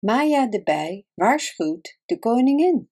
Maya de bij waarschuwt de koningin.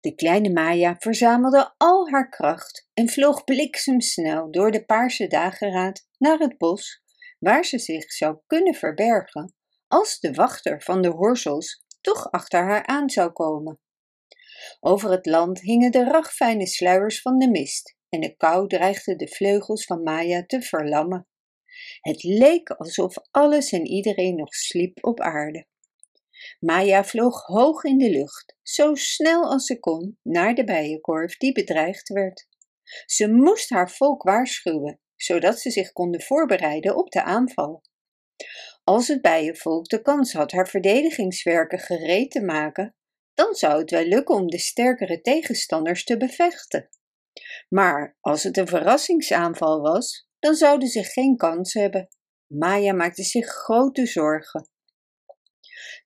De kleine Maya verzamelde al haar kracht en vloog bliksemsnel door de paarse dageraad naar het bos, waar ze zich zou kunnen verbergen als de wachter van de horzels toch achter haar aan zou komen. Over het land hingen de ragfijne sluiers van de mist en de kou dreigde de vleugels van Maya te verlammen. Het leek alsof alles en iedereen nog sliep op aarde. Maya vloog hoog in de lucht, zo snel als ze kon, naar de bijenkorf die bedreigd werd. Ze moest haar volk waarschuwen, zodat ze zich konden voorbereiden op de aanval. Als het bijenvolk de kans had haar verdedigingswerken gereed te maken, dan zou het wel lukken om de sterkere tegenstanders te bevechten. Maar als het een verrassingsaanval was, dan zouden ze geen kans hebben. Maya maakte zich grote zorgen.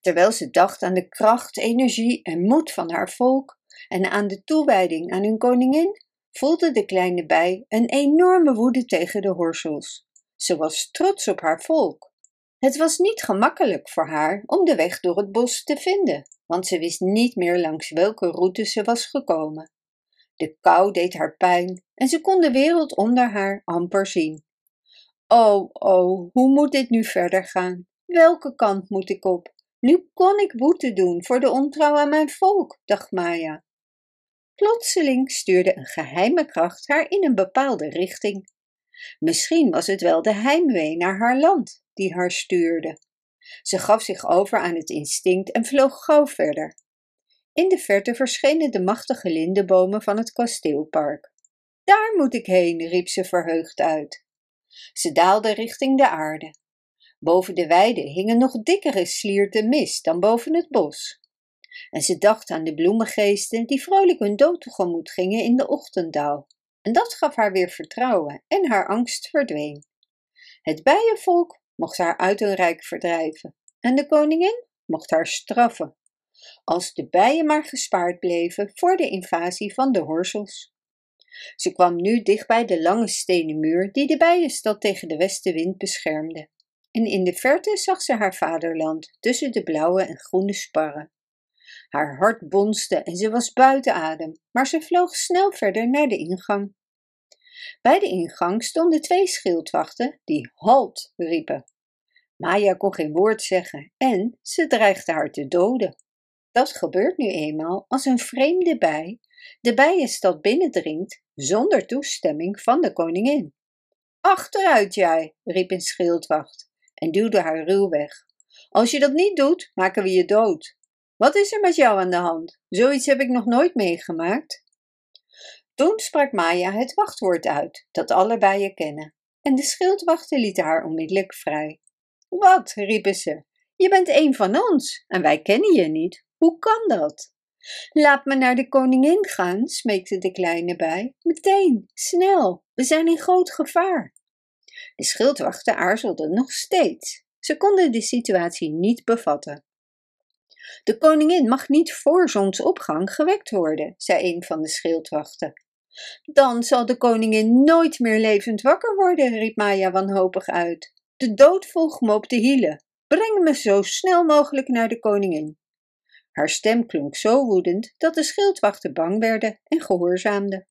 Terwijl ze dacht aan de kracht, energie en moed van haar volk en aan de toewijding aan hun koningin, voelde de kleine bij een enorme woede tegen de horsels. Ze was trots op haar volk. Het was niet gemakkelijk voor haar om de weg door het bos te vinden, want ze wist niet meer langs welke route ze was gekomen. De kou deed haar pijn en ze kon de wereld onder haar amper zien. Oh, oh, hoe moet dit nu verder gaan? Welke kant moet ik op? Nu kon ik boete doen voor de ontrouw aan mijn volk, dacht Maya. Plotseling stuurde een geheime kracht haar in een bepaalde richting. Misschien was het wel de heimwee naar haar land die haar stuurde. Ze gaf zich over aan het instinct en vloog gauw verder. In de verte verschenen de machtige lindenbomen van het kasteelpark. Daar moet ik heen, riep ze verheugd uit. Ze daalde richting de aarde. Boven de weide hingen nog dikkere slierten mist dan boven het bos. En ze dacht aan de bloemengeesten die vrolijk hun dood tegemoet gingen in de ochtenddauw. En dat gaf haar weer vertrouwen en haar angst verdween. Het bijenvolk mocht haar uit hun rijk verdrijven en de koningin mocht haar straffen, als de bijen maar gespaard bleven voor de invasie van de horzels. Ze kwam nu dicht bij de lange stenen muur die de bijenstad tegen de westenwind beschermde. En in de verte zag ze haar vaderland tussen de blauwe en groene sparren. Haar hart bonste en ze was buiten adem, maar ze vloog snel verder naar de ingang. Bij de ingang stonden twee schildwachten die halt riepen. Maya kon geen woord zeggen en ze dreigde haar te doden. Dat gebeurt nu eenmaal als een vreemde bij de bijenstad binnendringt zonder toestemming van de koningin. Achteruit jij, riep een schildwacht en duwde haar ruw weg. Als je dat niet doet, maken we je dood. Wat is er met jou aan de hand? Zoiets heb ik nog nooit meegemaakt. Toen sprak Maya het wachtwoord uit, dat alle bijen kennen, en de schildwachten lieten haar onmiddellijk vrij. Wat, riepen ze, je bent een van ons en wij kennen je niet. Hoe kan dat? Laat me naar de koningin gaan, smeekte de kleine bij. Meteen, snel, we zijn in groot gevaar. De schildwachten aarzelden nog steeds. Ze konden de situatie niet bevatten. De koningin mag niet voor zonsopgang gewekt worden, zei een van de schildwachten. Dan zal de koningin nooit meer levend wakker worden, riep Maya wanhopig uit. De dood volgt me op de hielen. Breng me zo snel mogelijk naar de koningin. Haar stem klonk zo woedend dat de schildwachten bang werden en gehoorzaamden.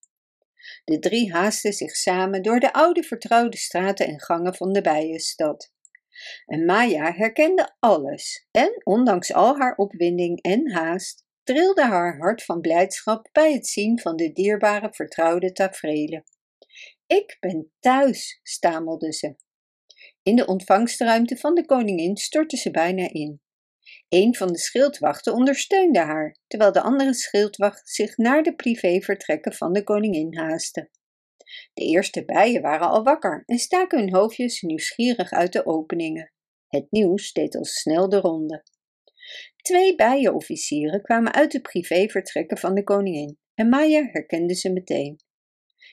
De drie haasten zich samen door de oude vertrouwde straten en gangen van de bijenstad. En Maya herkende alles en, ondanks al haar opwinding en haast, trilde haar hart van blijdschap bij het zien van de dierbare vertrouwde tafereelen. Ik ben thuis, stamelde ze. In de ontvangstruimte van de koningin stortte ze bijna in. Een van de schildwachten ondersteunde haar, terwijl de andere schildwacht zich naar de privévertrekken van de koningin haastte. De eerste bijen waren al wakker en staken hun hoofdjes nieuwsgierig uit de openingen. Het nieuws deed al snel de ronde. Twee bijenofficieren kwamen uit de privévertrekken van de koningin en Maya herkende ze meteen.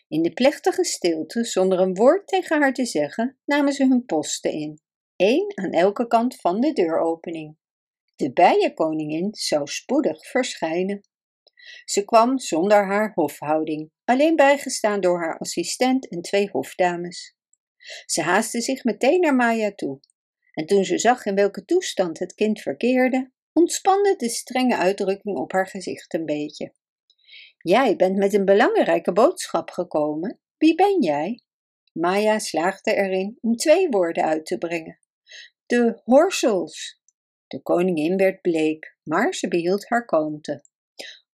In de plechtige stilte, zonder een woord tegen haar te zeggen, namen ze hun posten in, één aan elke kant van de deuropening. De bijenkoningin zou spoedig verschijnen. Ze kwam zonder haar hofhouding, alleen bijgestaan door haar assistent en twee hofdames. Ze haastte zich meteen naar Maya toe. En toen ze zag in welke toestand het kind verkeerde, ontspande de strenge uitdrukking op haar gezicht een beetje. Jij bent met een belangrijke boodschap gekomen. Wie ben jij? Maya slaagde erin om twee woorden uit te brengen. De horsels. De koningin werd bleek, maar ze behield haar kalmte.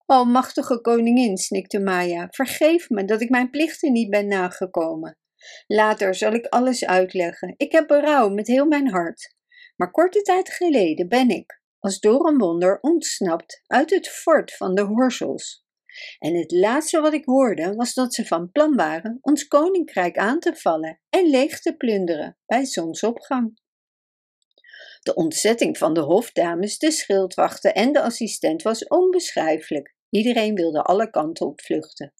O, machtige koningin, snikte Maya, vergeef me dat ik mijn plichten niet ben nagekomen. Later zal ik alles uitleggen. Ik heb berouw met heel mijn hart. Maar korte tijd geleden ben ik, als door een wonder, ontsnapt uit het fort van de Horsels. En het laatste wat ik hoorde was dat ze van plan waren ons koninkrijk aan te vallen en leeg te plunderen bij zonsopgang. De ontzetting van de hofdames, de schildwachten en de assistent was onbeschrijfelijk. Iedereen wilde alle kanten op vluchten.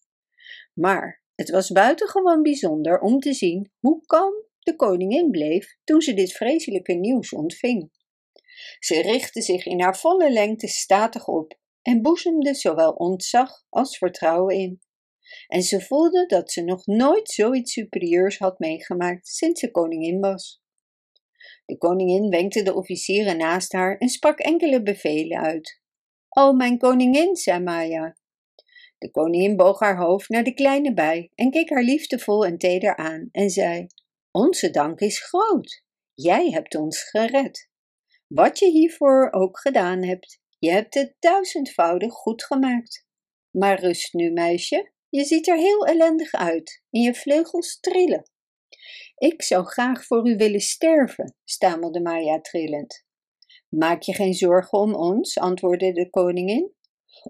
Maar het was buitengewoon bijzonder om te zien hoe kalm de koningin bleef toen ze dit vreselijke nieuws ontving. Ze richtte zich in haar volle lengte statig op en boezemde zowel ontzag als vertrouwen in. En ze voelde dat ze nog nooit zoiets superieurs had meegemaakt sinds ze koningin was. De koningin wenkte de officieren naast haar en sprak enkele bevelen uit. O, mijn koningin, zei Maya. De koningin boog haar hoofd naar de kleine bij en keek haar liefdevol en teder aan en zei: Onze dank is groot. Jij hebt ons gered. Wat je hiervoor ook gedaan hebt, je hebt het duizendvoudig goed gemaakt. Maar rust nu, meisje. Je ziet er heel ellendig uit en je vleugels trillen. Ik zou graag voor u willen sterven, stamelde Maya trillend. Maak je geen zorgen om ons, antwoordde de koningin.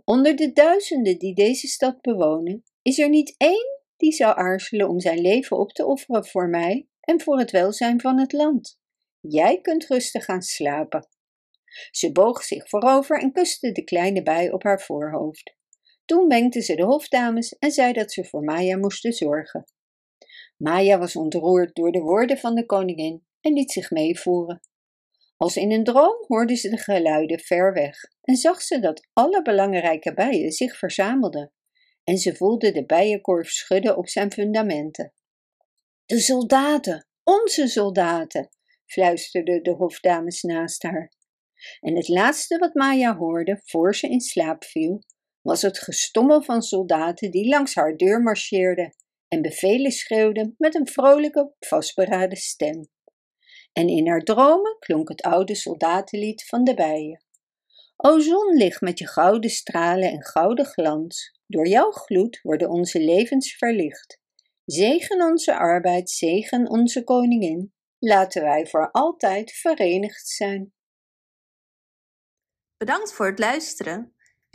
Onder de duizenden die deze stad bewonen, is er niet één die zou aarzelen om zijn leven op te offeren voor mij en voor het welzijn van het land. Jij kunt rustig gaan slapen. Ze boog zich voorover en kuste de kleine bij op haar voorhoofd. Toen wenkte ze de hofdames en zei dat ze voor Maya moesten zorgen. Maya was ontroerd door de woorden van de koningin en liet zich meevoeren. Als in een droom hoorde ze de geluiden ver weg en zag ze dat alle belangrijke bijen zich verzamelden en ze voelde de bijenkorf schudden op zijn fundamenten. De soldaten, onze soldaten, fluisterden de hofdames naast haar. En het laatste wat Maya hoorde voor ze in slaap viel, was het gestommel van soldaten die langs haar deur marcheerden en bevelen schreeuwden met een vrolijke, vastberaden stem. En in haar dromen klonk het oude soldatenlied van de bijen. O zonlicht met je gouden stralen en gouden glans, door jouw gloed worden onze levens verlicht. Zegen onze arbeid, zegen onze koningin, laten wij voor altijd verenigd zijn. Bedankt voor het luisteren.